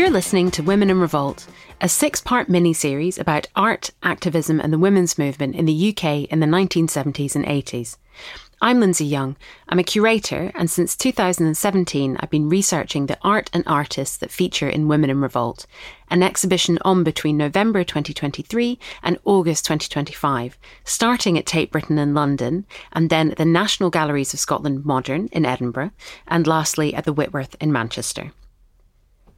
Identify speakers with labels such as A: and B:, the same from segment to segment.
A: You're listening to Women in Revolt, a six part mini series about art, activism, and the women's movement in the UK in the 1970s and 80s. I'm Linsey Young. I'm a curator, and since 2017, I've been researching the art and artists that feature in Women in Revolt, an exhibition on between November 2023 and August 2025, starting at Tate Britain in London, and then at the National Galleries of Scotland Modern in Edinburgh, and lastly at the Whitworth in Manchester.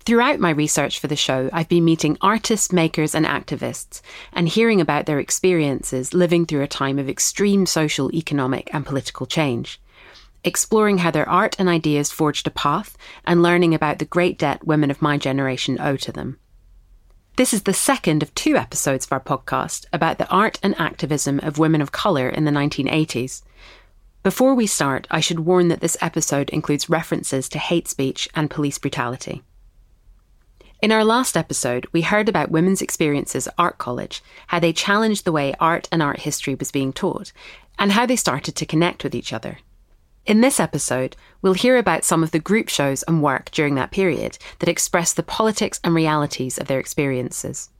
A: Throughout my research for the show, I've been meeting artists, makers, and activists and hearing about their experiences living through a time of extreme social, economic, and political change. Exploring how their art and ideas forged a path and learning about the great debt women of my generation owe to them. This is the second of two episodes of our podcast about the art and activism of women of colour in the 1980s. Before we start, I should warn that this episode includes references to hate speech and police brutality. In our last episode, we heard about women's experiences at Art College, how they challenged the way art and art history was being taught, and how they started to connect with each other. In this episode, we'll hear about some of the group shows and work during that period that express the politics and realities of their experiences.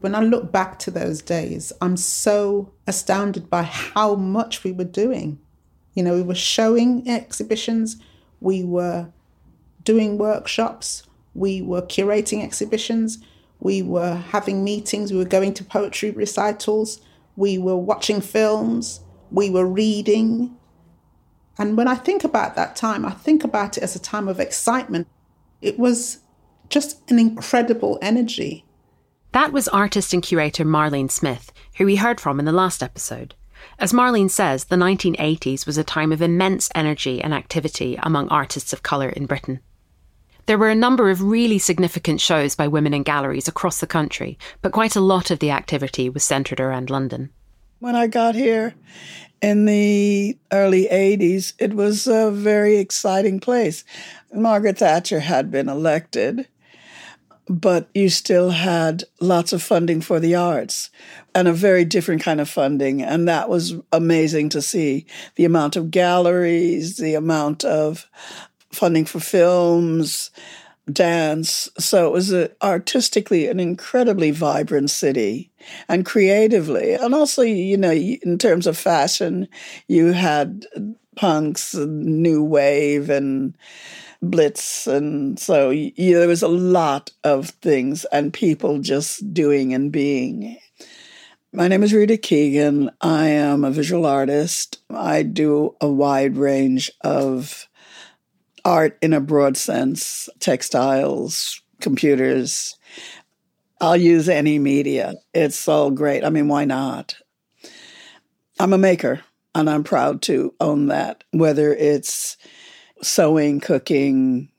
B: When I look back to those days, I'm so astounded by how much we were doing. You know, we were showing exhibitions, we were doing workshops, we were curating exhibitions, we were having meetings, we were going to poetry recitals, we were watching films, we were reading. And when I think about that time, I think about it as a time of excitement. It was just an incredible energy.
A: That was artist and curator Marlene Smith, who we heard from in the last episode. As Marlene says, the 1980s was a time of immense energy and activity among artists of colour in Britain. There were a number of really significant shows by women in galleries across the country, but quite a lot of the activity was centred around London.
C: When I got here in the early 80s, it was a very exciting place. Margaret Thatcher had been elected, but you still had lots of funding for the arts and a very different kind of funding. And that was amazing to see the amount of galleries, the amount of funding for films, dance. So it was a, artistically an incredibly vibrant city and creatively. And also, you know, in terms of fashion, you had punks, new wave, and blitz. And so you, there was a lot of things and people just doing and being. My name is Rita Keegan. I am a visual artist. I do a wide range of art in a broad sense, textiles, computers. I'll use any media. It's all great. I mean, why not? I'm a maker and I'm proud to own that. Whether it's sewing, cooking,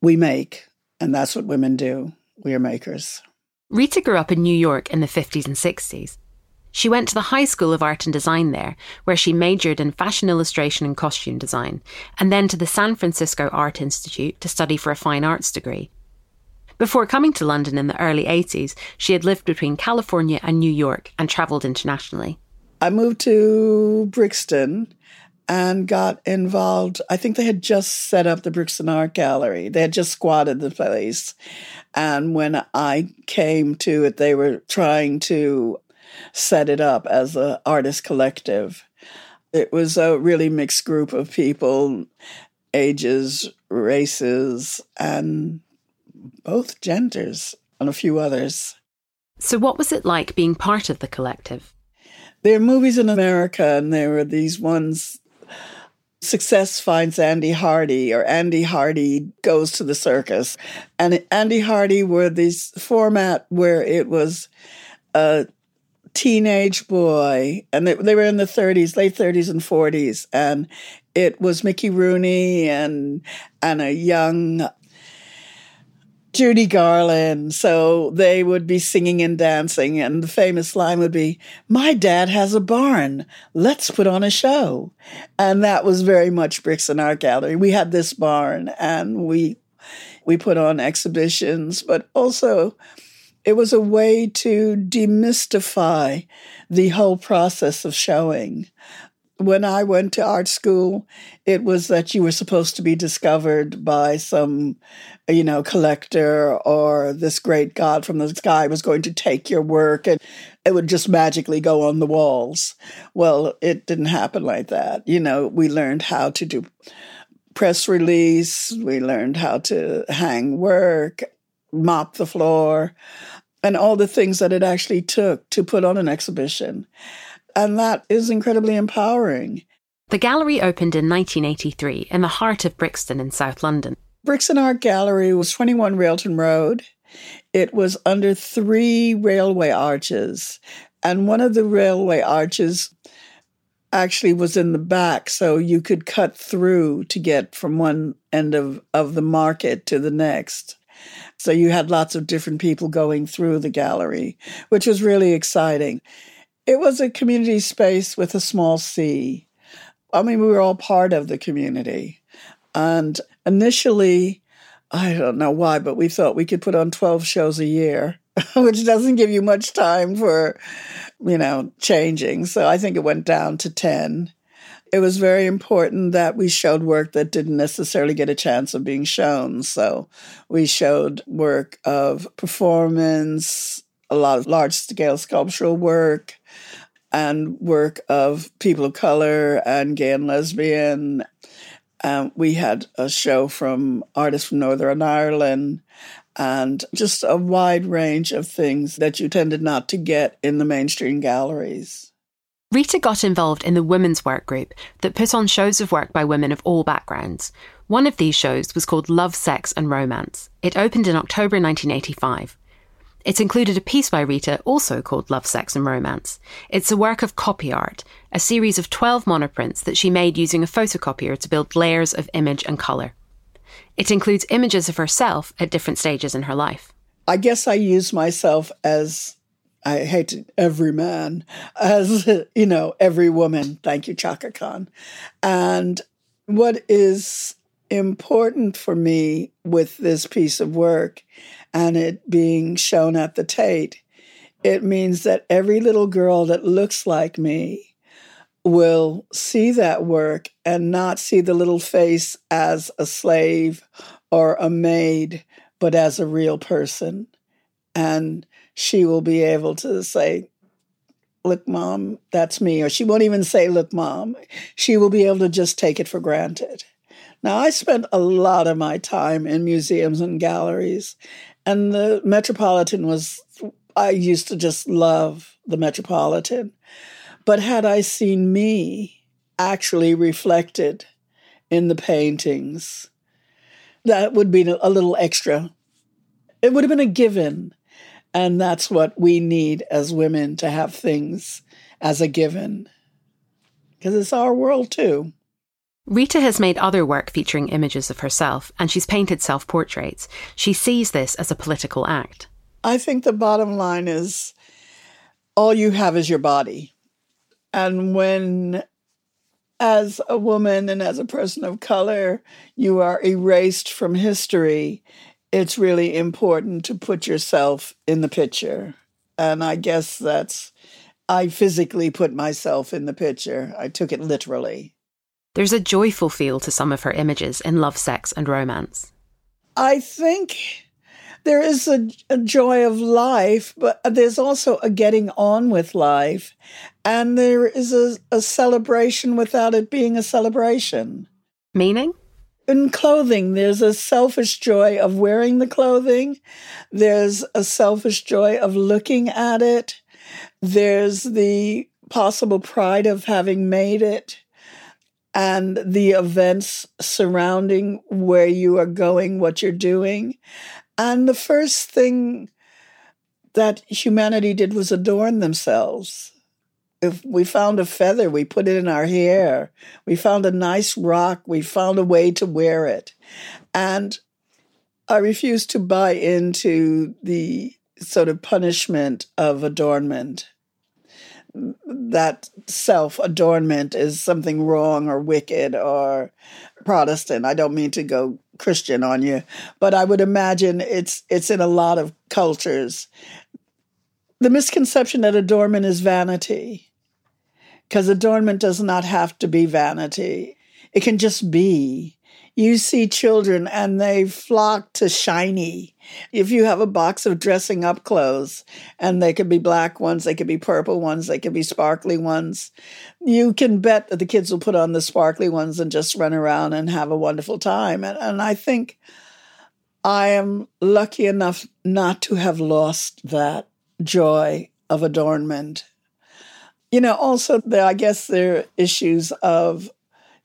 C: we make, and that's what women do. We are makers.
A: Rita grew up in New York in the 50s and 60s. She went to the High School of Art and Design there, where she majored in fashion illustration and costume design, and then to the San Francisco Art Institute to study for a fine arts degree. Before coming to London in the early 80s, she had lived between California and New York and travelled internationally.
C: I moved to Brixton and got involved. I think they had just set up the Brixton Art Gallery. They had just squatted the place. And when I came to it, they were trying to set it up as an artist collective. It was a really mixed group of people, ages, races, and both genders, and a few others.
A: So, what was it like being part of the collective?
C: There are movies in America, and there were these ones Success finds Andy Hardy, or Andy Hardy goes to the circus. And Andy Hardy were this format where it was a teenage boy, and they, they were in the 30s, late 30s and 40s, and it was Mickey Rooney and and a young Judy Garland. So they would be singing and dancing, and the famous line would be, My dad has a barn. Let's put on a show. And that was very much Brixton Art Gallery. We had this barn and we we put on exhibitions, but also it was a way to demystify the whole process of showing. when I went to art school, it was that you were supposed to be discovered by some, you know, collector or this great god from the sky was going to take your work and it would just magically go on the walls. Well, it didn't happen like that. You know, we learned how to do press release, we learned how to hang work, mop the floor, and all the things that it actually took to put on an exhibition. And that is incredibly empowering.
A: The gallery opened in 1983 in the heart of Brixton in South London.
C: Brixton Art Gallery was 21 Railton Road. It was under three railway arches, and one of the railway arches actually was in the back, so you could cut through to get from one end of, of the market to the next. So you had lots of different people going through the gallery, which was really exciting. It was a community space with a small C. I mean, we were all part of the community. And initially, I don't know why, but we thought we could put on 12 shows a year, which doesn't give you much time for, you know, changing. So I think it went down to 10. It was very important that we showed work that didn't necessarily get a chance of being shown. So we showed work of performance, a lot of large scale sculptural work, and work of people of color and gay and lesbian. Um, we had a show from artists from Northern Ireland and just a wide range of things that you tended not to get in the mainstream galleries.
A: Rita got involved in the women's work group that put on shows of work by women of all backgrounds. One of these shows was called Love, Sex and Romance. It opened in October 1985. It included a piece by Rita, also called Love, Sex and Romance. It's a work of copy art, a series of 12 monoprints that she made using a photocopier to build layers of image and colour. It includes images of herself at different stages in her life.
C: I guess I use myself as I hate every man, as you know, every woman. Thank you, Chaka Khan. And what is important for me with this piece of work and it being shown at the Tate, it means that every little girl that looks like me will see that work and not see the little face as a slave or a maid, but as a real person. And she will be able to say, Look, mom, that's me. Or she won't even say, Look, mom. She will be able to just take it for granted. Now, I spent a lot of my time in museums and galleries, and the Metropolitan was, I used to just love the Metropolitan. But had I seen me actually reflected in the paintings, that would be a little extra. It would have been a given. And that's what we need as women to have things as a given. Because it's our world too.
A: Rita has made other work featuring images of herself, and she's painted self portraits. She sees this as a political act.
C: I think the bottom line is all you have is your body. And when, as a woman and as a person of color, you are erased from history, it's really important to put yourself in the picture. And I guess that's, I physically put myself in the picture. I took it literally.
A: There's a joyful feel to some of her images in Love, Sex, and Romance.
C: I think there is a, a, joy of life, but there's also a getting on with life. And there is a, a celebration without it being a celebration.
A: Meaning?
C: In clothing, there's a selfish joy of wearing the clothing, there's a selfish joy of looking at it, there's the possible pride of having made it and the events surrounding where you are going, what you're doing. And the first thing that humanity did was adorn themselves. If we found a feather, we put it in our hair. We found a nice rock, we found a way to wear it. And I refuse to buy into the sort of punishment of adornment that self adornment is something wrong or wicked or Protestant. I don't mean to go Christian on you, but I would imagine it's it's in a lot of cultures. The misconception that adornment is vanity. because adornment does not have to be vanity. It can just be. You see children and they flock to shiny. If you have a box of dressing up clothes, and they could be black ones, they could be purple ones, they could be sparkly ones, you can bet that the kids will put on the sparkly ones and just run around and have a wonderful time. And, and I think I am lucky enough not to have lost that joy of adornment. You know, also, there, I guess there are issues of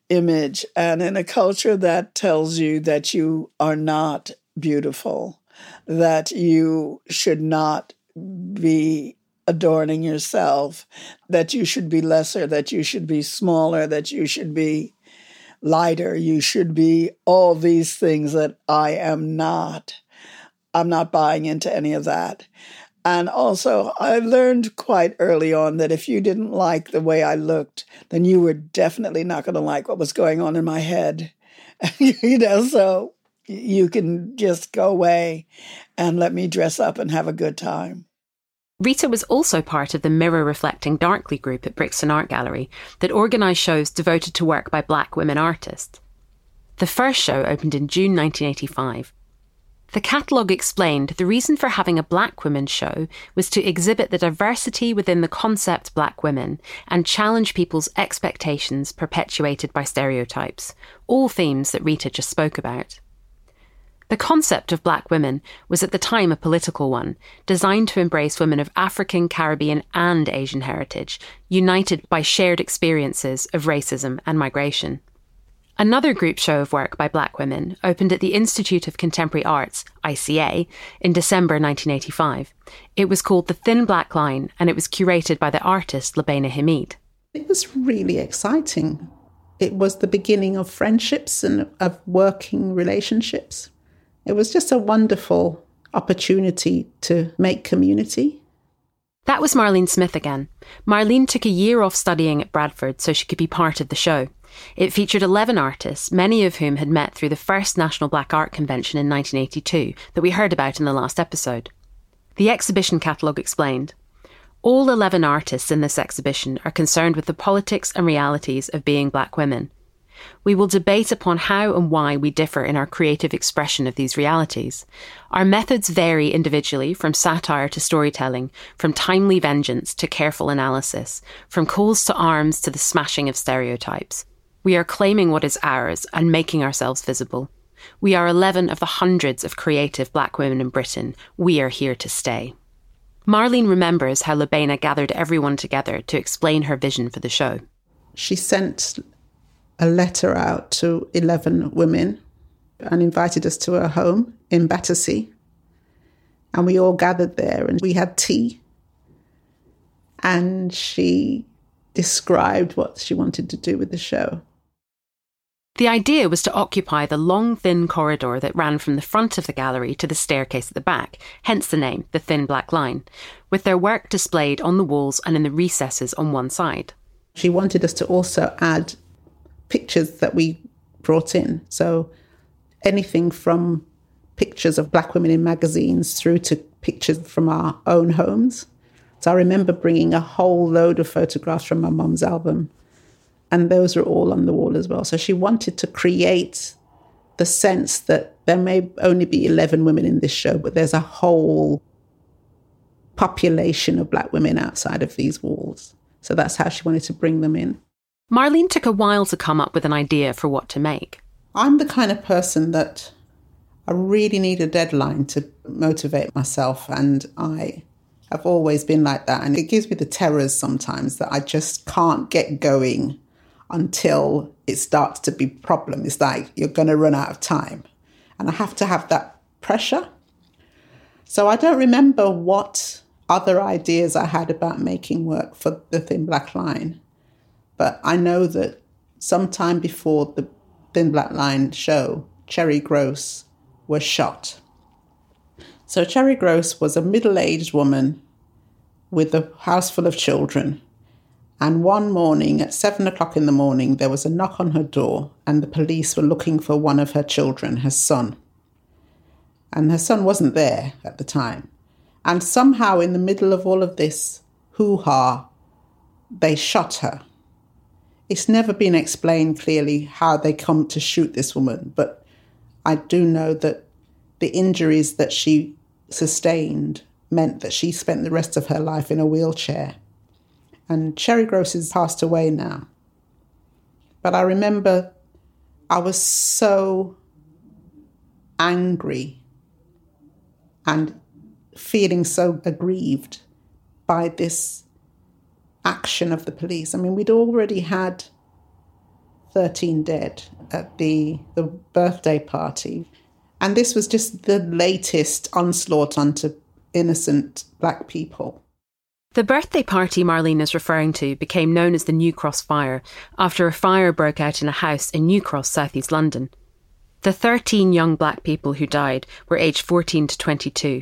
C: image, and in a culture that tells you that you are not beautiful, that you should not be adorning yourself, that you should be lesser, that you should be smaller, that you should be lighter, you should be all these things that I am not. I'm not buying into any of that. And also, I learned quite early on that if you didn't like the way I looked, then you were definitely not going to like what was going on in my head. you know, so you can just go away and let me dress up and have a good time.
A: Rita was also part of the Mirror Reflecting Darkly group at Brixton Art Gallery that organised shows devoted to work by black women artists. The first show opened in June 1985. The catalogue explained the reason for having a black women's show was to exhibit the diversity within the concept black women and challenge people's expectations perpetuated by stereotypes, all themes that Rita just spoke about. The concept of black women was at the time a political one, designed to embrace women of African, Caribbean, and Asian heritage, united by shared experiences of racism and migration. Another group show of work by black women opened at the Institute of Contemporary Arts, ICA, in December 1985. It was called The Thin Black Line and it was curated by the artist Lubaina Himid.
B: It was really exciting. It was the beginning of friendships and of working relationships. It was just a wonderful opportunity to make community.
A: That was Marlene Smith again. Marlene took a year off studying at Bradford so she could be part of the show. It featured 11 artists, many of whom had met through the first National Black Art Convention in 1982 that we heard about in the last episode. The exhibition catalogue explained All 11 artists in this exhibition are concerned with the politics and realities of being black women. We will debate upon how and why we differ in our creative expression of these realities. Our methods vary individually from satire to storytelling, from timely vengeance to careful analysis, from calls to arms to the smashing of stereotypes. We are claiming what is ours and making ourselves visible. We are 11 of the hundreds of creative black women in Britain. We are here to stay. Marlene remembers how Lubaina gathered everyone together to explain her vision for the show.
B: She sent a letter out to 11 women and invited us to her home in Battersea. And we all gathered there and we had tea. And she described what she wanted to do with the show.
A: The idea was to occupy the long, thin corridor that ran from the front of the gallery to the staircase at the back, hence the name, the Thin Black Line, with their work displayed on the walls and in the recesses on one side.
B: She wanted us to also add pictures that we brought in. So anything from pictures of black women in magazines through to pictures from our own homes. So I remember bringing a whole load of photographs from my mum's album, and those were all on the wall as well. So she wanted to create the sense that there may only be 11 women in this show, but there's a whole population of black women outside of these walls. So that's how she wanted to bring them in.
A: Marlene took a while to come up with an idea for what to make.
B: I'm the kind of person that I really need a deadline to motivate myself, and I have always been like that. And it gives me the terrors sometimes that I just can't get going until it starts to be problem. It's like you're going to run out of time, and I have to have that pressure. So I don't remember what other ideas I had about making work for the Thin Black Line. But I know that sometime before the Thin Black Line show, Cherry Groce was shot. So Cherry Groce was a middle aged woman with a house full of children. And one morning at seven o'clock in the morning, there was a knock on her door, and the police were looking for one of her children, her son. And her son wasn't there at the time. And somehow, in the middle of all of this hoo ha, they shot her It's never been explained clearly how they come to shoot this woman, but I do know that the injuries that she sustained meant that she spent the rest of her life in a wheelchair. And Cherry Groce has passed away now. But I remember I was so angry and feeling so aggrieved by this action of the police. I mean, we'd already had 13 dead at the, the birthday party. And this was just the latest onslaught onto innocent black people.
A: The birthday party Marlene is referring to became known as the New Cross Fire after a fire broke out in a house in New Cross, southeast London. The 13 young black people who died were aged 14 to 22.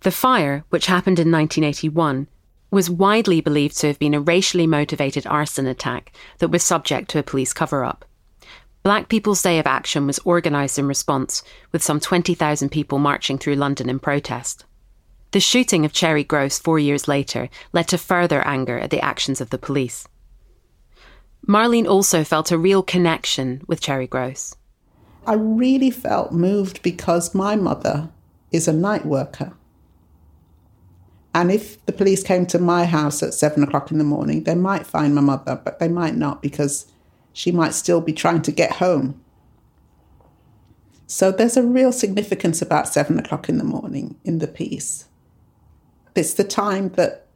A: The fire, which happened in 1981, was widely believed to have been a racially motivated arson attack that was subject to a police cover up. Black People's Day of Action was organised in response, with some 20,000 people marching through London in protest. The shooting of Cherry Groce four years later led to further anger at the actions of the police. Marlene also felt a real connection with Cherry Groce.
B: I really felt moved because my mother is a night worker. And if the police came to my house at seven o'clock in the morning, they might find my mother, but they might not because she might still be trying to get home. So there's a real significance about seven o'clock in the morning in the piece. It's the time that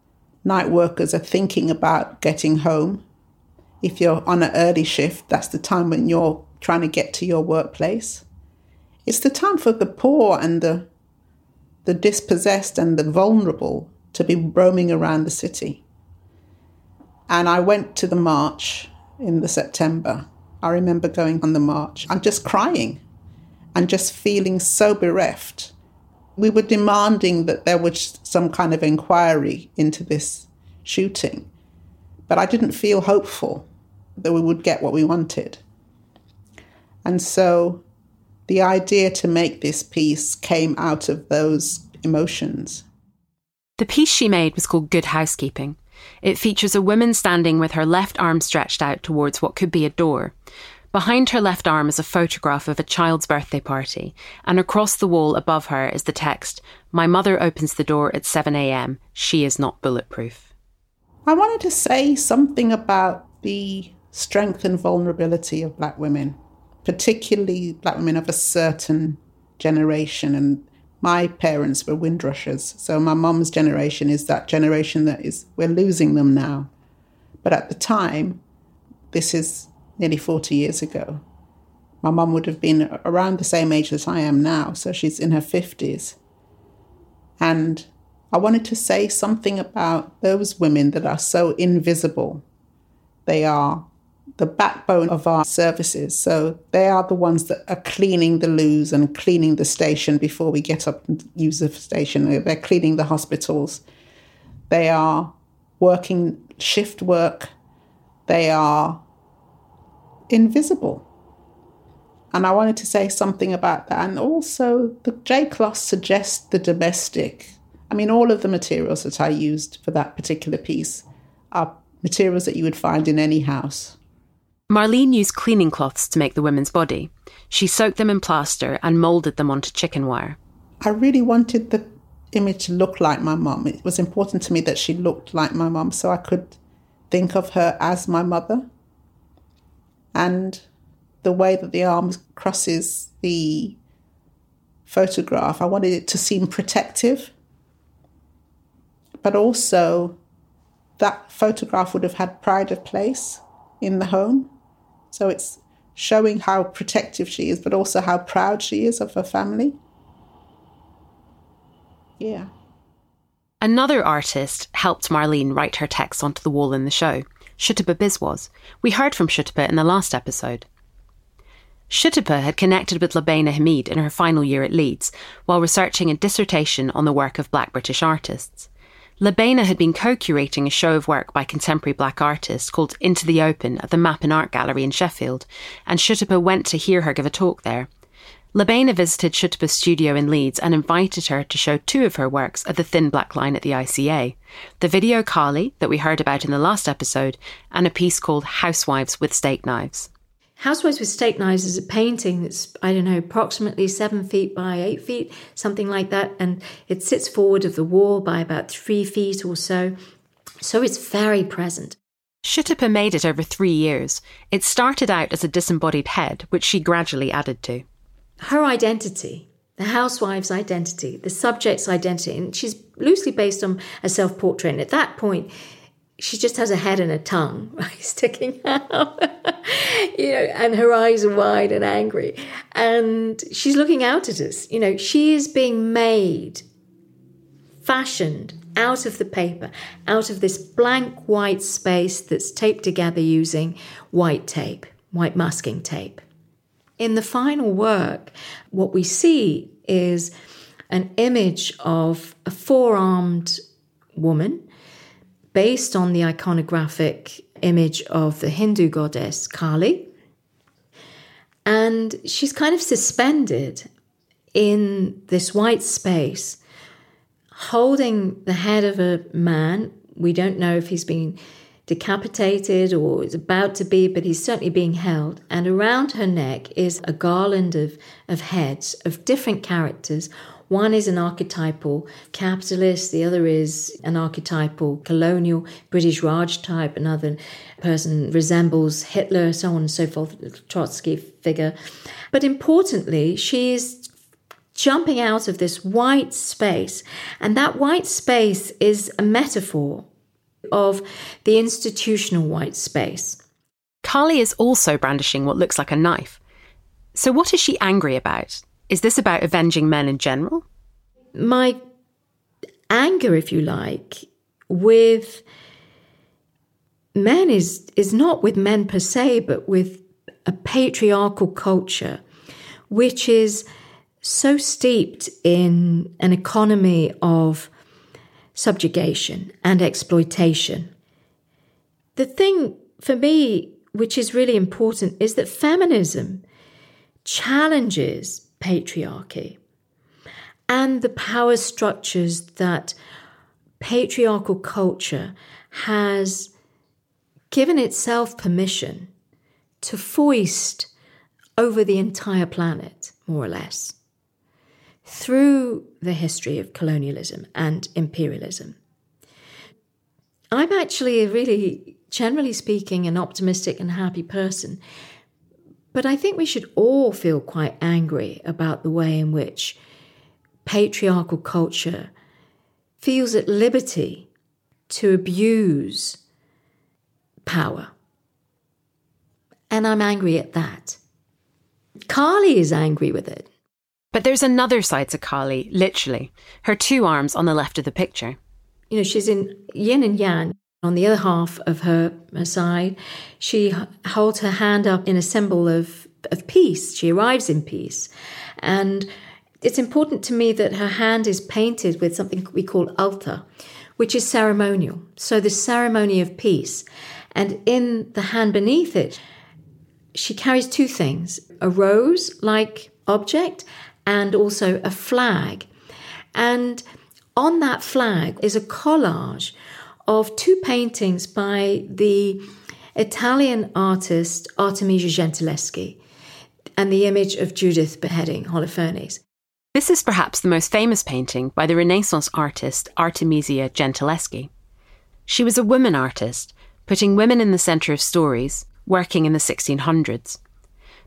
B: night workers are thinking about getting home. If you're on an early shift, that's the time when you're trying to get to your workplace. It's the time for the poor and the the dispossessed and the vulnerable to be roaming around the city. And I went to the march in the September. I remember going on the march and just crying and just feeling so bereft. We were demanding that there was some kind of inquiry into this shooting, but I didn't feel hopeful that we would get what we wanted. And so the idea to make this piece came out of those emotions.
A: The piece she made was called Good Housekeeping. It features a woman standing with her left arm stretched out towards what could be a door. Behind her left arm is a photograph of a child's birthday party, and across the wall above her is the text My mother opens the door at 7am. She is not bulletproof.
B: I wanted to say something about the strength and vulnerability of black women, particularly black women of a certain generation and my parents were windrushers. So my mom's generation is that generation that is, we're losing them now. But at the time, this is nearly 40 years ago. My mum would have been around the same age as I am now. So she's in her 50s. And I wanted to say something about those women that are so invisible. They are the backbone of our services. So they are the ones that are cleaning the loos and cleaning the station before we get up and use the station. They're cleaning the hospitals. They are working shift work. They are invisible. And I wanted to say something about that. And also, the J Cloth suggests the domestic. I mean, all of the materials that I used for that particular piece are materials that you would find in any house.
A: Marlene used cleaning cloths to make the women's body. She soaked them in plaster and moulded them onto chicken wire.
B: I really wanted the image to look like my mum. It was important to me that she looked like my mum so I could think of her as my mother. And the way that the arm crosses the photograph, I wanted it to seem protective. But also, that photograph would have had pride of place in the home. So it's showing how protective she is, but also how proud she is of her family. Yeah.
A: Another artist helped Marlene write her text onto the wall in the show, Sutapa Biswas. We heard from Sutapa in the last episode. Sutapa had connected with Lubaina Himid in her final year at Leeds while researching a dissertation on the work of black British artists. Lubaina had been co curating a show of work by contemporary black artists called Into the Open at the Mappin Art Gallery in Sheffield, and Sutapa went to hear her give a talk there. Lubaina visited Sutapa's studio in Leeds and invited her to show two of her works at the Thin Black Line at the ICA the video Kali, that we heard about in the last episode, and a piece called Housewives with Steak Knives.
D: Housewives with Steak Knives is a painting that's, I don't know, approximately seven feet by eight feet, something like that, and it sits forward of the wall by about three feet or so. So it's very present.
A: Sutapa made it over three years. It started out as a disembodied head, which she gradually added to
D: her identity, the housewife's identity, the subject's identity, and she's loosely based on a self portrait. And at that point, she just has a head and a tongue right, sticking out, you know, and her eyes are wide and angry. And she's looking out at us. You know, she is being made, fashioned out of the paper, out of this blank white space that's taped together using white tape, white masking tape. In the final work, what we see is an image of a four armed woman based on the iconographic image of the Hindu goddess Kali. And she's kind of suspended in this white space, holding the head of a man. We don't know if he's been decapitated or is about to be, but he's certainly being held. And around her neck is a garland of, of heads of different characters. One is an archetypal capitalist, the other is an archetypal colonial British Raj type, another person resembles Hitler, so on and so forth, Trotsky figure. But importantly, she's jumping out of this white space, and that white space is a metaphor of the institutional white space.
A: Kali is also brandishing what looks like a knife. So, what is she angry about? Is this about avenging men in general?
D: My anger, if you like, with men is, is not with men per se, but with a patriarchal culture, which is so steeped in an economy of subjugation and exploitation. The thing for me, which is really important, is that feminism challenges patriarchy and the power structures that patriarchal culture has given itself permission to foist over the entire planet, more or less through the history of colonialism and imperialism. I'm actually really, generally speaking, an optimistic and happy person. But I think we should all feel quite angry about the way in which patriarchal culture feels at liberty to abuse power. And I'm angry at that. Kali is angry with it.
A: But there's another side to Kali, literally. Her two arms on the left of the picture.
D: You know, she's in yin and yang. On the other half of her, side, she holds her hand up in a symbol of, of peace. She arrives in peace. And it's important to me that her hand is painted with something we call alta, which is ceremonial. So the ceremony of peace. And in the hand beneath it, she carries two things a rose like object and also a flag. And on that flag is a collage of two paintings by the Italian artist Artemisia Gentileschi and the image of Judith beheading Holofernes.
A: This is perhaps the most famous painting by the Renaissance artist Artemisia Gentileschi. She was a woman artist, putting women in the centre of stories, working in the 1600s.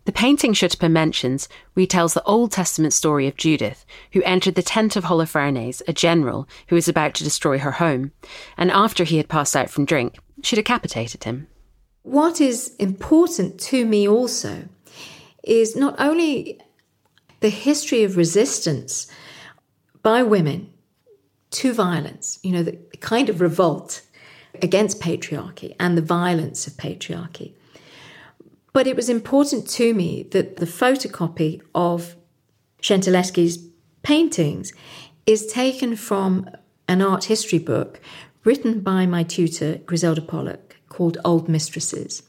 A: The painting Sutapa mentions retells the Old Testament story of Judith, who entered the tent of Holofernes, a general who was about to destroy her home, and after he had passed out from drink, she decapitated him.
D: What is important to me also is not only the history of resistance by women to violence, you know, the kind of revolt against patriarchy and the violence of patriarchy but it was important to me that the photocopy of Gentileschi's paintings is taken from an art history book written by my tutor, Griselda Pollock, called Old Mistresses.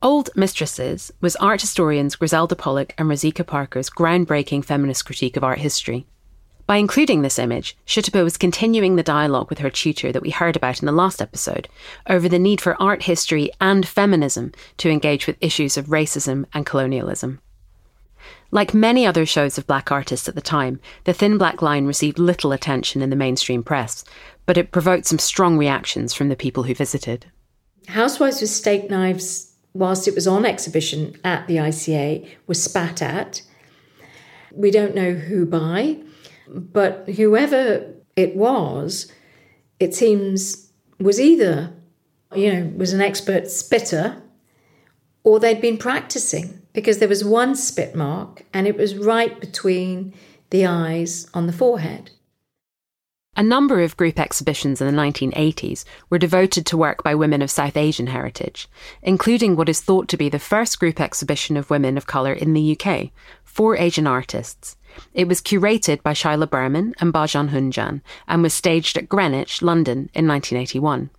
A: Old Mistresses was art historians Griselda Pollock and Rozsika Parker's groundbreaking feminist critique of art history. By including this image, Sutapa was continuing the dialogue with her tutor that we heard about in the last episode over the need for art history and feminism to engage with issues of racism and colonialism. Like many other shows of black artists at the time, The Thin Black Line received little attention in the mainstream press, but it provoked some strong reactions from the people who visited.
D: Housewives with Steak Knives, whilst it was on exhibition at the ICA, was spat at. We don't know who by. But whoever it was, it seems, was either, you know, was an expert spitter or they'd been practicing because there was one spit mark and it was right between the eyes on the forehead.
A: A number of group exhibitions in the 1980s were devoted to work by women of South Asian heritage, including what is thought to be the first group exhibition of women of colour in the UK, four Asian artists, it was curated by Chila Burman and Bhajan Hunjan and was staged at Greenwich, London in 1981.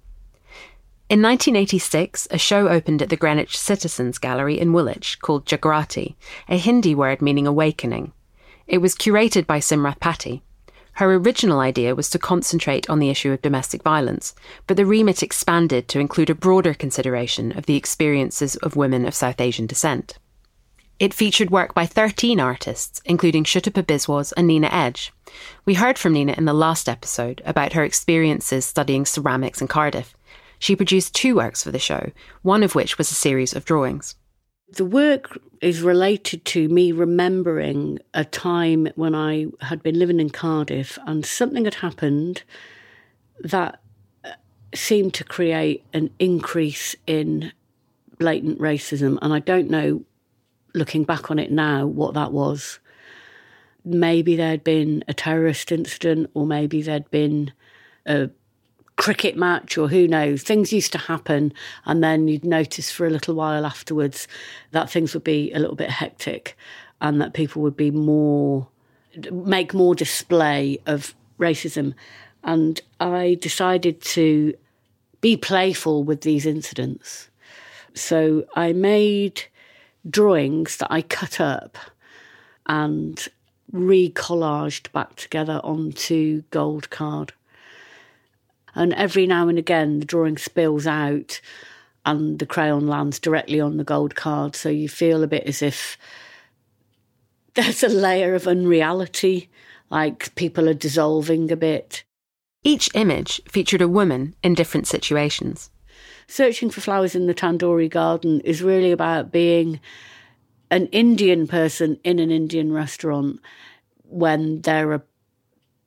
A: In 1986, a show opened at the Greenwich Citizens Gallery in Woolwich called Jagrati, a Hindi word meaning awakening. It was curated by Simrath Patti. Her original idea was to concentrate on the issue of domestic violence, but the remit expanded to include a broader consideration of the experiences of women of South Asian descent. It featured work by 13 artists, including Sutapa Biswas and Nina Edge. We heard from Nina in the last episode about her experiences studying ceramics in Cardiff. She produced two works for the show, one of which was a series of drawings.
E: The work is related to me remembering a time when I had been living in Cardiff and something had happened that uh, seemed to create an increase in blatant racism. And I don't know looking back on it now, what that was. Maybe there'd been a terrorist incident, or maybe there'd been a cricket match, or who knows. Things used to happen, and then you'd notice for a little while afterwards that things would be a little bit hectic and that people would be more, make more display of racism. And I decided to be playful with these incidents. So I made drawings that I cut up and recollaged back together onto gold card. And every now and again, the drawing spills out and the crayon lands directly on the gold card. So you feel a bit as if there's a layer of unreality, like people are dissolving a bit.
A: Each image featured a woman in different situations
E: searching for flowers in the tandoori garden is really about being an Indian person in an Indian restaurant when there are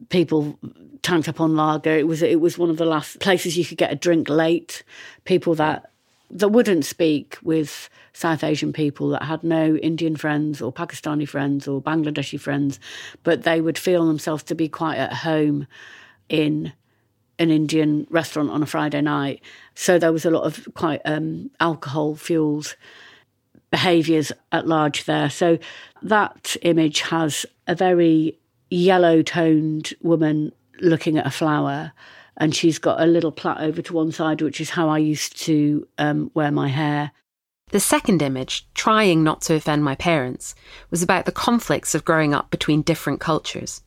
E: people tanked up on lager. It was it was one of the last places you could get a drink late. People that that wouldn't speak with South Asian people that had no Indian friends or Pakistani friends or Bangladeshi friends, but they would feel themselves to be quite at home in an Indian restaurant on a Friday night. So there was a lot of quite um, alcohol fueled behaviours at large there. So that image has a very yellow toned woman looking at a flower. And she's got a little plait over to one side, which is how I used to um, wear my hair.
A: The second image, trying not to offend my parents, was about the conflicts of growing up between different cultures.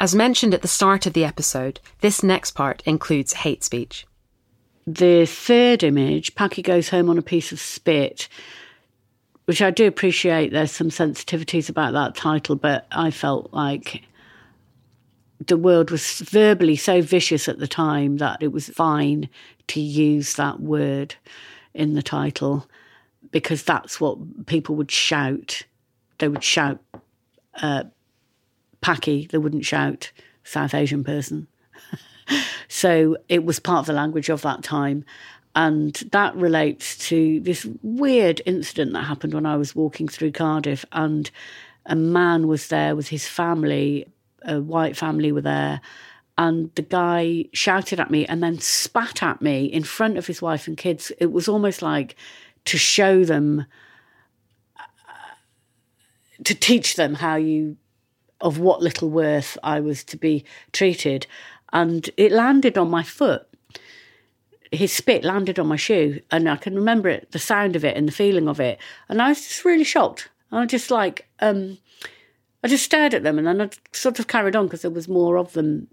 A: As mentioned at the start of the episode, this next part includes hate speech.
E: The third image, Paki goes home on a piece of spit, which I do appreciate. There's some sensitivities about that title, but I felt like the world was verbally so vicious at the time that it was fine to use that word in the title because that's what people would shout. They would shout uh, Paki, they wouldn't shout South Asian person. so it was part of the language of that time. And that relates to this weird incident that happened when I was walking through Cardiff, and a man was there with his family, a white family were there, and the guy shouted at me and then spat at me in front of his wife and kids. It was almost like to show them, uh, to teach them how you of what little worth I was to be treated. And it landed on my foot. his spit landed on my shoe, and I can remember it, the sound of it, and the feeling of it. And I was just really shocked. I just like, um, I just stared at them, and then I sort of carried on because there was more of them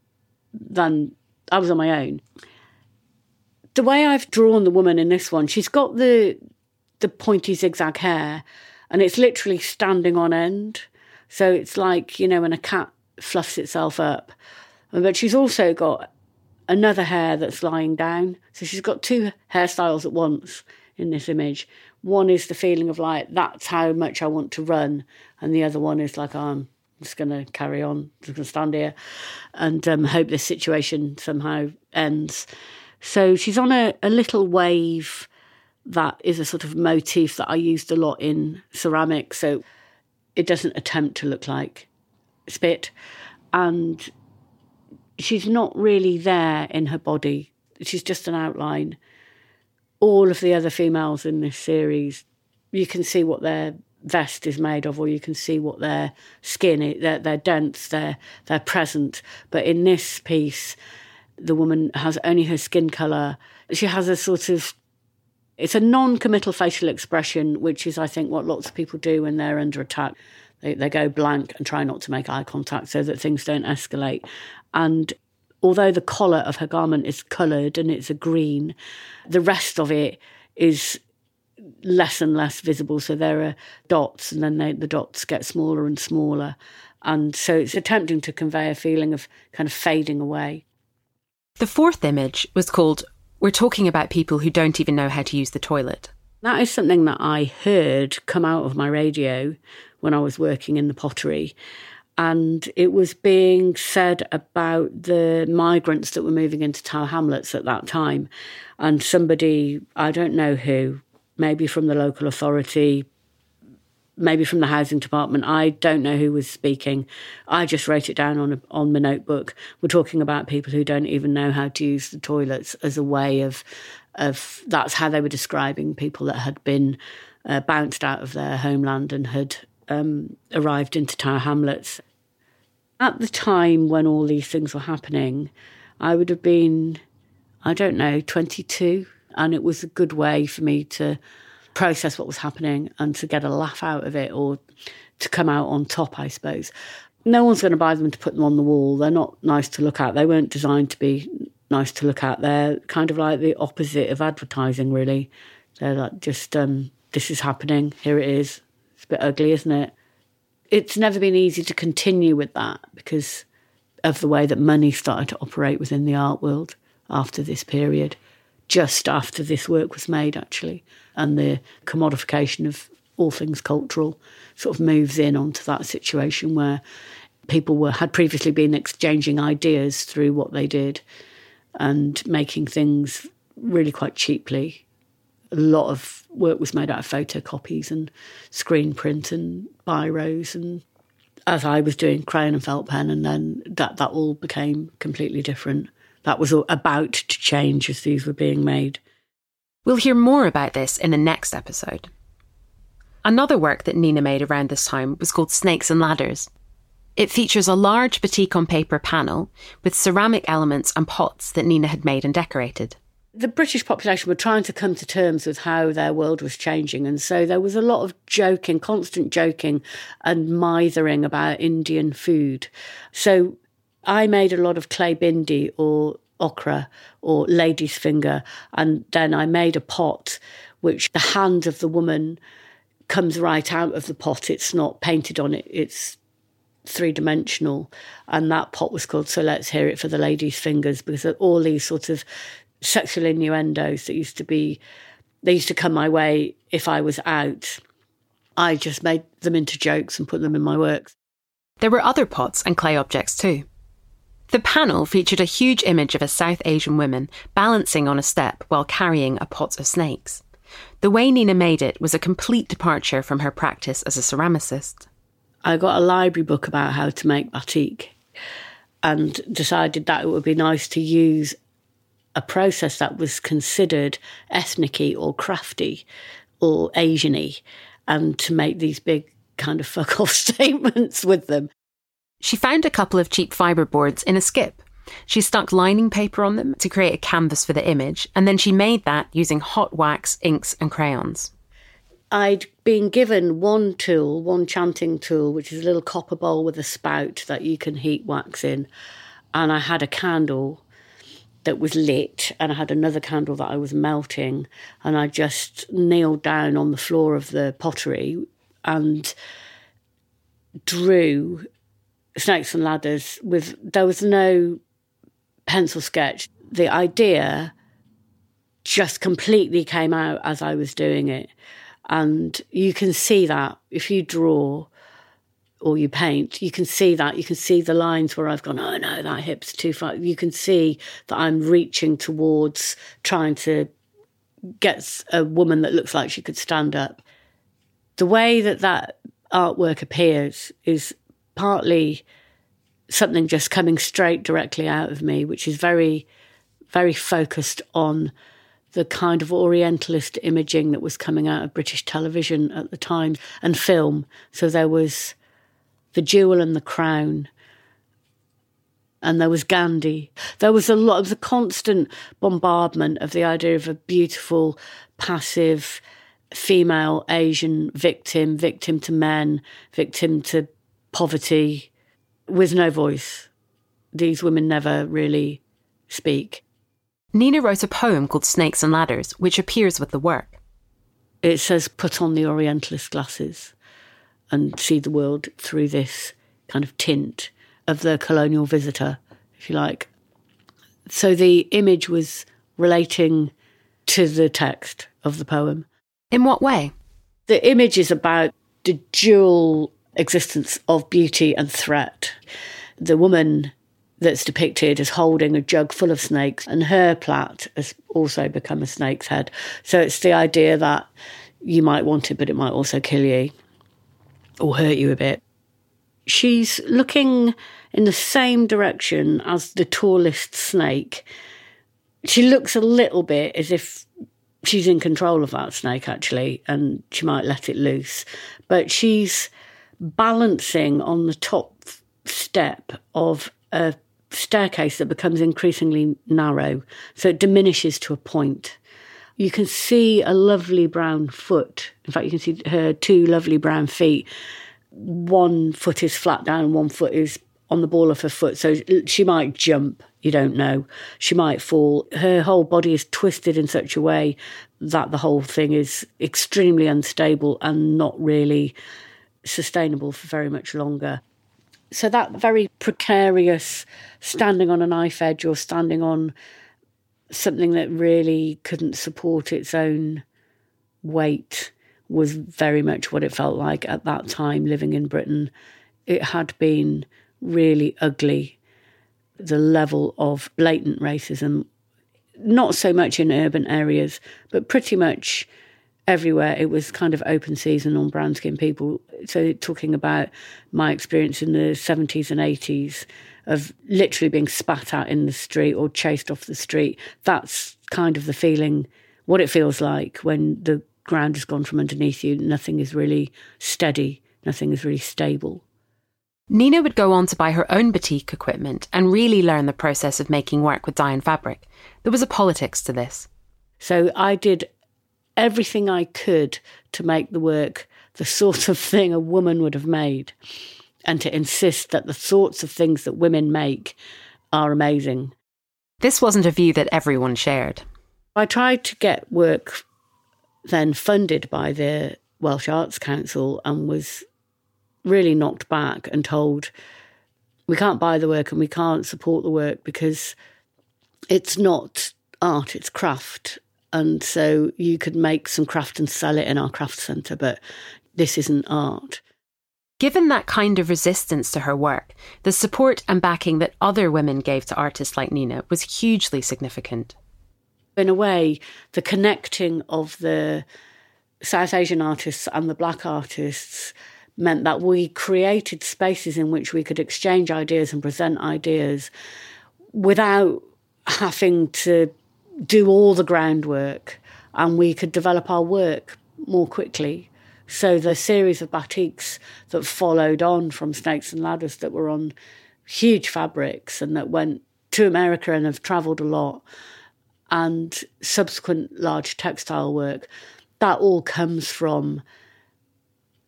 E: than I was on my own. The way I've drawn the woman in this one, she's got the the pointy zigzag hair, and it's literally standing on end. So it's like you know when a cat fluffs itself up, but she's also got another hair that's lying down. So she's got two hairstyles at once in this image. One is the feeling of like, that's how much I want to run. And the other one is like, oh, I'm just going to carry on, just going to stand here and um, hope this situation somehow ends. So she's on a, a little wave that is a sort of motif that I used a lot in ceramics. So it doesn't attempt to look like spit. And she's not really there in her body. She's just an outline. All of the other females in this series, you can see what their vest is made of, or you can see what their skin is. They're, they're dense, they're, they're present. But in this piece, the woman has only her skin colour. She has a sort of it's a non-committal facial expression, which is, I think, what lots of people do when they're under attack. They, they go blank and try not to make eye contact so that things don't escalate. And although the collar of her garment is coloured and it's a green, the rest of it is less and less visible. So there are dots, and then they, the dots get smaller and smaller. And so it's attempting to convey a feeling of kind of fading away.
A: The fourth image was called We're Talking About People Who Don't Even Know How to Use the Toilet.
E: That is something that I heard come out of my radio when I was working in the pottery. And it was being said about the migrants that were moving into Tower Hamlets at that time. And somebody, I don't know who, maybe from the local authority, maybe from the housing department. I don't know who was speaking. I just wrote it down on a, on my notebook. We're talking about people who don't even know how to use the toilets as a way of of that's how they were describing people that had been uh, bounced out of their homeland and had um, arrived into Tower Hamlets. At the time when all these things were happening, I would have been, I don't know, 22. And it was a good way for me to process what was happening and to get a laugh out of it or to come out on top, I suppose. No one's going to buy them to put them on the wall. They're not nice to look at. They weren't designed to be nice to look at. They're kind of like the opposite of advertising, really. They're like just, um, this is happening, here it is. It's a bit ugly, isn't it? It's never been easy to continue with that because of the way that money started to operate within the art world after this period, just after this work was made, actually. And the commodification of all things cultural sort of moves in onto that situation where people were had previously been exchanging ideas through what they did and making things really quite cheaply. A lot of work was made out of photocopies and screen print and biros and as I was doing crayon and felt pen and then that that all became completely different. That was about to change as these were being made.
A: We'll hear more about this in the next episode. Another work that Nina made around this time was called Snakes and Ladders. It features a large batik on paper panel with ceramic elements and pots that Nina had made and decorated
E: the British population were trying to come to terms with how their world was changing. And so there was a lot of joking, constant joking and mithering about Indian food. So I made a lot of clay bindi or okra or lady's finger. And then I made a pot, which the hand of the woman comes right out of the pot. It's not painted on it, it's three dimensional. And that pot was called So Let's Hear It for the Lady's Fingers because all these sort of sexual innuendos that used to be, they used to come my way if I was out. I just made them into jokes and put them in my works.
A: There were other pots and clay objects too. The panel featured a huge image of a South Asian woman balancing on a step while carrying a pot of snakes. The way Nina made it was a complete departure from her practice as a ceramicist.
E: I got a library book about how to make batik and decided that it would be nice to use a process that was considered ethnicy or crafty or Asiany, and to make these big kind of fuck off statements with them.
A: She found a couple of cheap fibre boards in a skip She stuck lining paper on them to create a canvas for the image, and then she made that using hot wax, inks, and crayons.
E: I'd been given one tool, one tjanting tool, which is a little copper bowl with a spout that you can heat wax in. And I had a candle that was lit, and I had another candle that I was melting. And I just kneeled down on the floor of the pottery and drew snakes and ladders with, there was no pencil sketch. The idea just completely came out as I was doing it. And you can see that if you draw or you paint, you can see that. You can see the lines where I've gone, oh no, that hip's too far. You can see that I'm reaching towards trying to get a woman that looks like she could stand up. The way that that artwork appears is partly something just coming straight directly out of me, which is very, very focused on the kind of Orientalist imaging that was coming out of British television at the time and film. So there was The Jewel and the Crown, and there was Gandhi. There was a lot of the constant bombardment of the idea of a beautiful, passive female Asian victim, victim to men, victim to poverty, with no voice. These women never really speak.
A: Nina wrote a poem called Snakes and Ladders, which appears with the work.
E: It says, put on the Orientalist glasses and see the world through this kind of tint of the colonial visitor, if you like. So the image was relating to the text of the poem.
A: In what way?
E: The image is about the dual existence of beauty and threat. The woman that's depicted as holding a jug full of snakes, and her plait has also become a snake's head. So it's the idea that you might want it, but it might also kill you or hurt you a bit. She's looking in the same direction as the tallest snake. She looks a little bit as if she's in control of that snake, actually, and she might let it loose. But she's balancing on the top step of a staircase that becomes increasingly narrow. So it diminishes to a point. You can see a lovely brown foot. In fact, you can see her two lovely brown feet. One foot is flat down, one foot is on the ball of her foot. So she might jump, you don't know. She might fall. Her whole body is twisted in such a way that the whole thing is extremely unstable and not really sustainable for very much longer. So that very precarious standing on a knife edge or standing on something that really couldn't support its own weight was very much what it felt like at that time living in Britain. It had been really ugly. The level of blatant racism, not so much in urban areas, but pretty much everywhere. It was kind of open season on brown skinned people. So, talking about my experience in the 70s and 80s of literally being spat at in the street or chased off the street, that's kind of the feeling, what it feels like when the ground has gone from underneath you. Nothing is really steady, nothing is really stable.
A: Nina would go on to buy her own batik equipment and really learn the process of making work with dye and fabric. There was a politics to this.
E: So I did everything I could to make the work the sort of thing a woman would have made and to insist that the sorts of things that women make are amazing.
A: This wasn't a view that everyone shared.
E: I tried to get work then funded by the Welsh Arts Council and was really knocked back and told we can't buy the work and we can't support the work because it's not art, it's craft. And so you could make some craft and sell it in our craft centre, but this isn't art.
A: Given that kind of resistance to her work, the support and backing that other women gave to artists like Nina was hugely significant.
E: In a way, the connecting of the South Asian artists and the black artists meant that we created spaces in which we could exchange ideas and present ideas without having to do all the groundwork and we could develop our work more quickly. So the series of batiks that followed on from Snakes and Ladders that were on huge fabrics and that went to America and have travelled a lot, and subsequent large textile work, that all comes from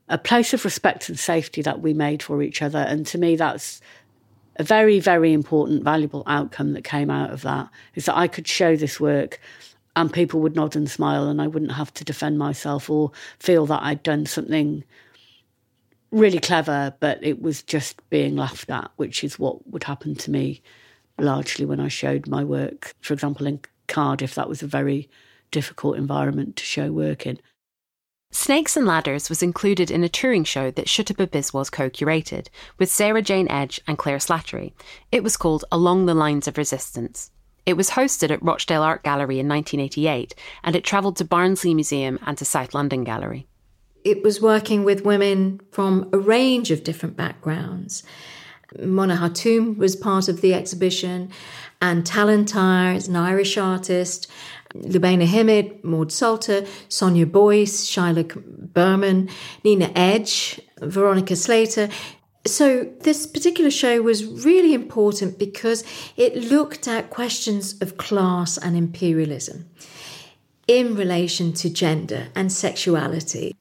E: a place of respect and safety that we made for each other. And to me, that's a very, very important, valuable outcome that came out of that is that I could show this work and people would nod and smile and I wouldn't have to defend myself or feel that I'd done something really clever, but it was just being laughed at, which is what would happen to me largely when I showed my work. For example, in Cardiff, that was a very difficult environment to show work in.
A: Snakes and Ladders was included in a touring show that Sutapa Biswas co curated with Sarah Jane Edge and Claire Slattery. It was called Along the Lines of Resistance. It was hosted at Rochdale Art Gallery in 1988 and it travelled to Barnsley Museum and to South London Gallery.
D: It was working with women from a range of different backgrounds. Mona Hatoum was part of the exhibition, and Tallentire is an Irish artist, Lubaina Himid, Maud Sulter, Sonia Boyce, Chila Burman, Nina Edge, Veronica Slater. So, this particular show was really important because it looked at questions of class and imperialism in relation to gender and sexuality.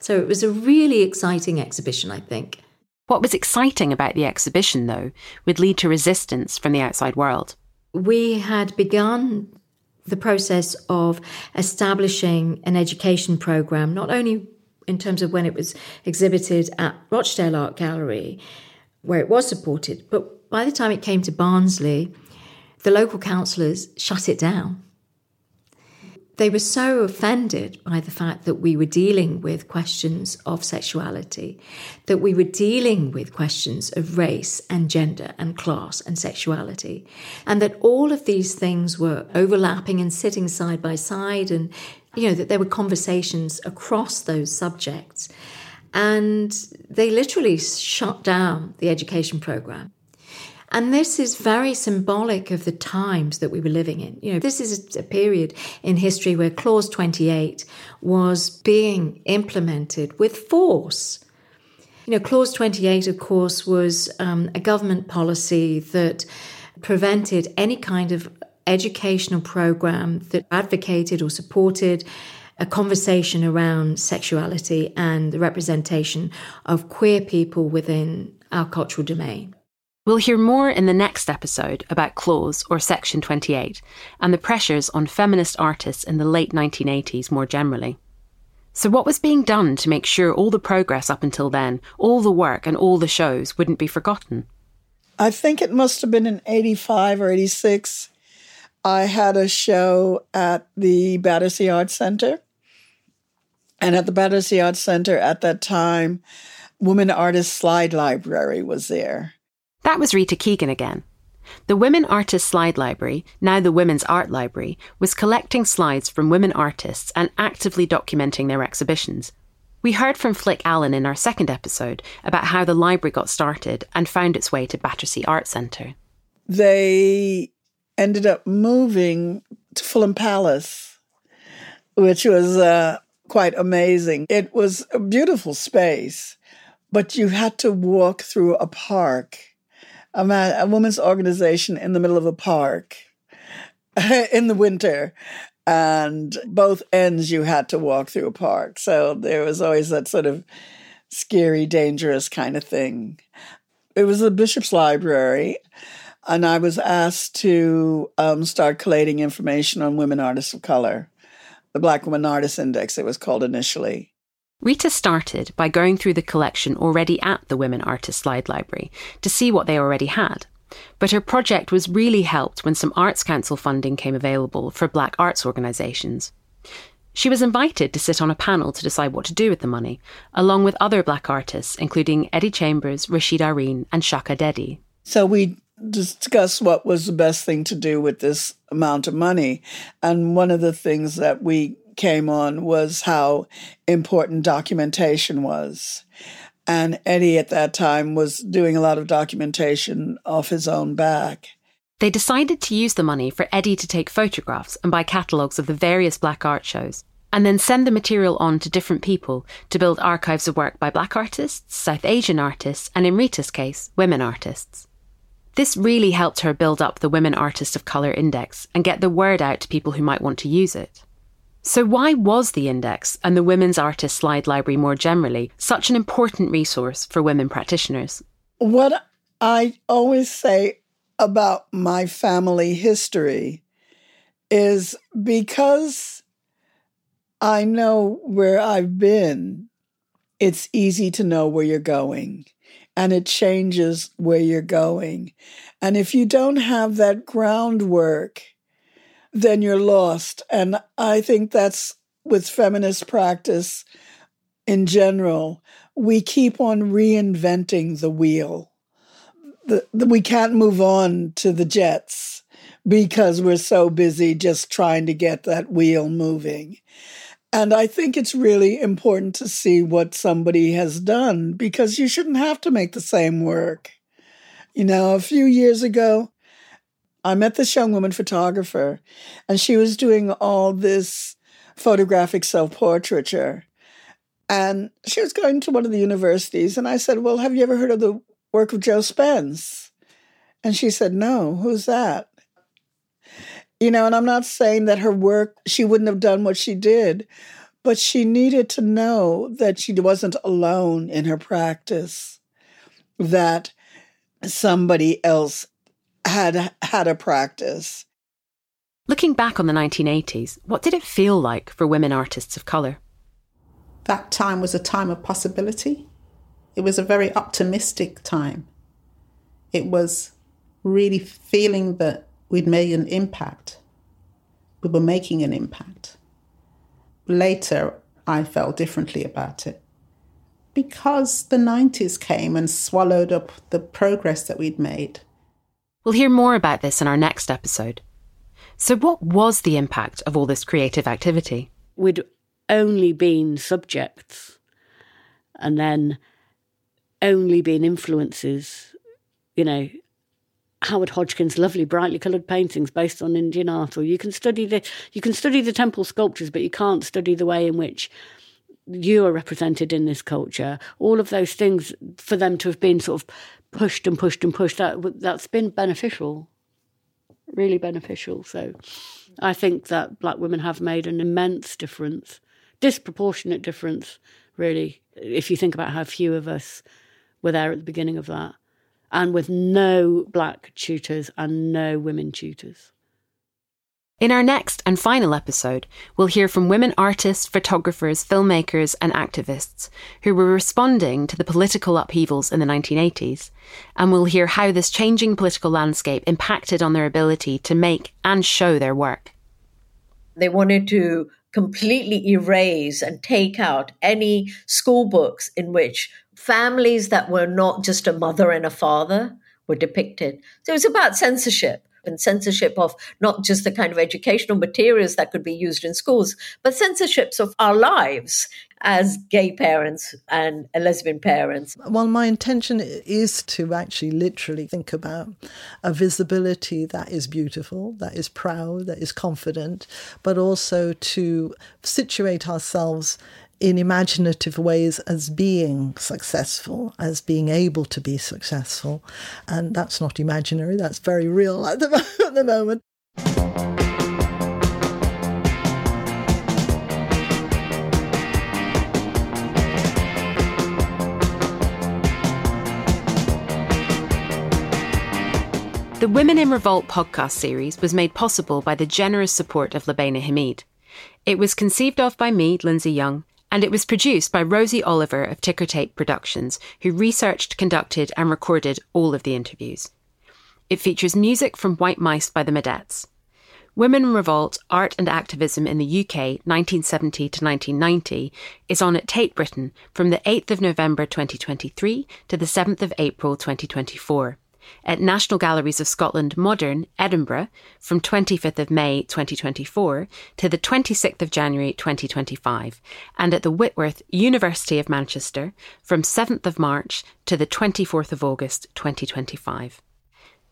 D: So, it was a really exciting exhibition, I think.
A: What was exciting about the exhibition, though, would lead to resistance from the outside world.
D: We had begun the process of establishing an education program, not only in terms of when it was exhibited at Rochdale Art Gallery, where it was supported, but by the time it came to Barnsley, the local councillors shut it down they were so offended by the fact that we were dealing with questions of sexuality, that we were dealing with questions of race and gender and class and sexuality, and that all of these things were overlapping and sitting side by side, and you know, that there were conversations across those subjects. And they literally shut down the education program. And this is very symbolic of the times that we were living in. You know, this is a period in history where Clause 28 was being implemented with force. You know, Clause 28, of course, was um, a government policy that prevented any kind of educational program that advocated or supported a conversation around sexuality and the representation of queer people within our cultural domain.
A: We'll hear more in the next episode about Clause or Section 28 and the pressures on feminist artists in the late 1980s more generally. So, what was being done to make sure all the progress up until then, all the work and all the shows wouldn't be forgotten?
C: I think it must have been in 85 or 86. I had a show at the Battersea Arts Center. And at the Battersea Arts Center at that time, Women Artists Slide Library was there.
A: That was Rita Keegan again. The Women Artists Slide Library, now the Women's Art Library, was collecting slides from women artists and actively documenting their exhibitions. We heard from Flick Allen in our second episode about how the library got started and found its way to Battersea Art Centre.
C: They ended up moving to Fulham Palace, which was uh, quite amazing. It was a beautiful space, but you had to walk through a park a, man, a organization in the middle of a park in the winter. And both ends you had to walk through a park. So there was always that sort of scary, dangerous kind of thing. It was the Bishop's Library, and I was asked to um, start collating information on women artists of color. The Black Women Artists Index, it was called initially.
A: Rita started by going through the collection already at the Women Artists Slide Library to see what they already had. But her project was really helped when some Arts Council funding came available for black arts organisations. She was invited to sit on a panel to decide what to do with the money, along with other black artists, including Eddie Chambers, Rasheed Araeen, and Shakka Dedi.
C: So we discussed what was the best thing to do with this amount of money. And one of the things that we came on was how important documentation was. And Eddie at that time was doing a lot of documentation off his own back.
A: They decided to use the money for Eddie to take photographs and buy catalogues of the various black art shows, and then send the material on to different people to build archives of work by black artists, South Asian artists, and in Rita's case, women artists. This really helped her build up the Women Artists of Colour Index and get the word out to people who might want to use it. So, why was the index and the Women's Artist Slide Library more generally such an important resource for women practitioners?
C: What I always say about my family history is because I know where I've been, it's easy to know where you're going and it changes where you're going. And if you don't have that groundwork, then you're lost. And I think that's with feminist practice in general. We keep on reinventing the wheel. The, the, we can't move on to the jets because we're so busy just trying to get that wheel moving. And I think it's really important to see what somebody has done because you shouldn't have to make the same work. You know, a few years ago, I met this young woman photographer, and she was doing all this photographic self portraiture. And she was going to one of the universities, and I said, Well, have you ever heard of the work of Jo Spence? And she said, No, who's that? You know, and I'm not saying that her work, she wouldn't have done what she did, but she needed to know that she wasn't alone in her practice, that somebody else had had a practice.
A: Looking back on the 1980s, what did it feel like for women artists of colour?
B: That time was a time of possibility. It was a very optimistic time. It was really feeling that we'd made an impact. We were making an impact. Later, I felt differently about it because the 90s came and swallowed up the progress that we'd made.
A: We'll hear more about this in our next episode. So, what was the impact of all this creative activity?
E: We'd only been subjects and then only been influences, you know, Howard Hodgkin's lovely brightly coloured paintings based on Indian art, or you can study the you can study the temple sculptures, but you can't study the way in which you are represented in this culture. All of those things for them to have been sort of pushed and pushed and pushed that that's been beneficial, really beneficial. So, I think that black women have made an immense difference, disproportionate difference, really. If you think about how few of us were there at the beginning of that and with no black tutors and no women tutors.
A: In our next and final episode, we'll hear from women artists, photographers, filmmakers, and activists who were responding to the political upheavals in the 1980s, and we'll hear how this changing political landscape impacted on their ability to make and show their work.
F: They wanted to completely erase and take out any school books in which families that were not just a mother and a father were depicted. So it was about censorship and censorship of not just the kind of educational materials that could be used in schools, but censorships of our lives as gay parents and lesbian parents.
G: Well, my intention is to actually literally think about a visibility that is beautiful, that is proud, that is confident, but also to situate ourselves in imaginative ways as being successful, as being able to be successful. And that's not imaginary, that's very real at the, at the moment.
A: The Women in Revolt podcast series was made possible by the generous support of Lubaina Himid. It was conceived of by me, Linsey Young, and it was produced by Rosie Oliver of Tickertape Productions, who researched, conducted, and recorded all of the interviews. It features music from White Mice by the Mo-dettes. Women in Revolt, Art and Activism in the UK, 1970 to 1990, is on at Tate Britain from the 8th of November 2023 to the 7th of April 2024 at National Galleries of Scotland Modern, Edinburgh, from 25th of May 2024 to the 26th of January 2025, and at the Whitworth, University of Manchester, from 7th of March to the 24th of August 2025.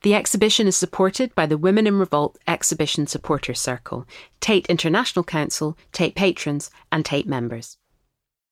A: The exhibition is supported by the Women in Revolt Exhibition Supporters Circle, Tate International Council, Tate patrons, and Tate members.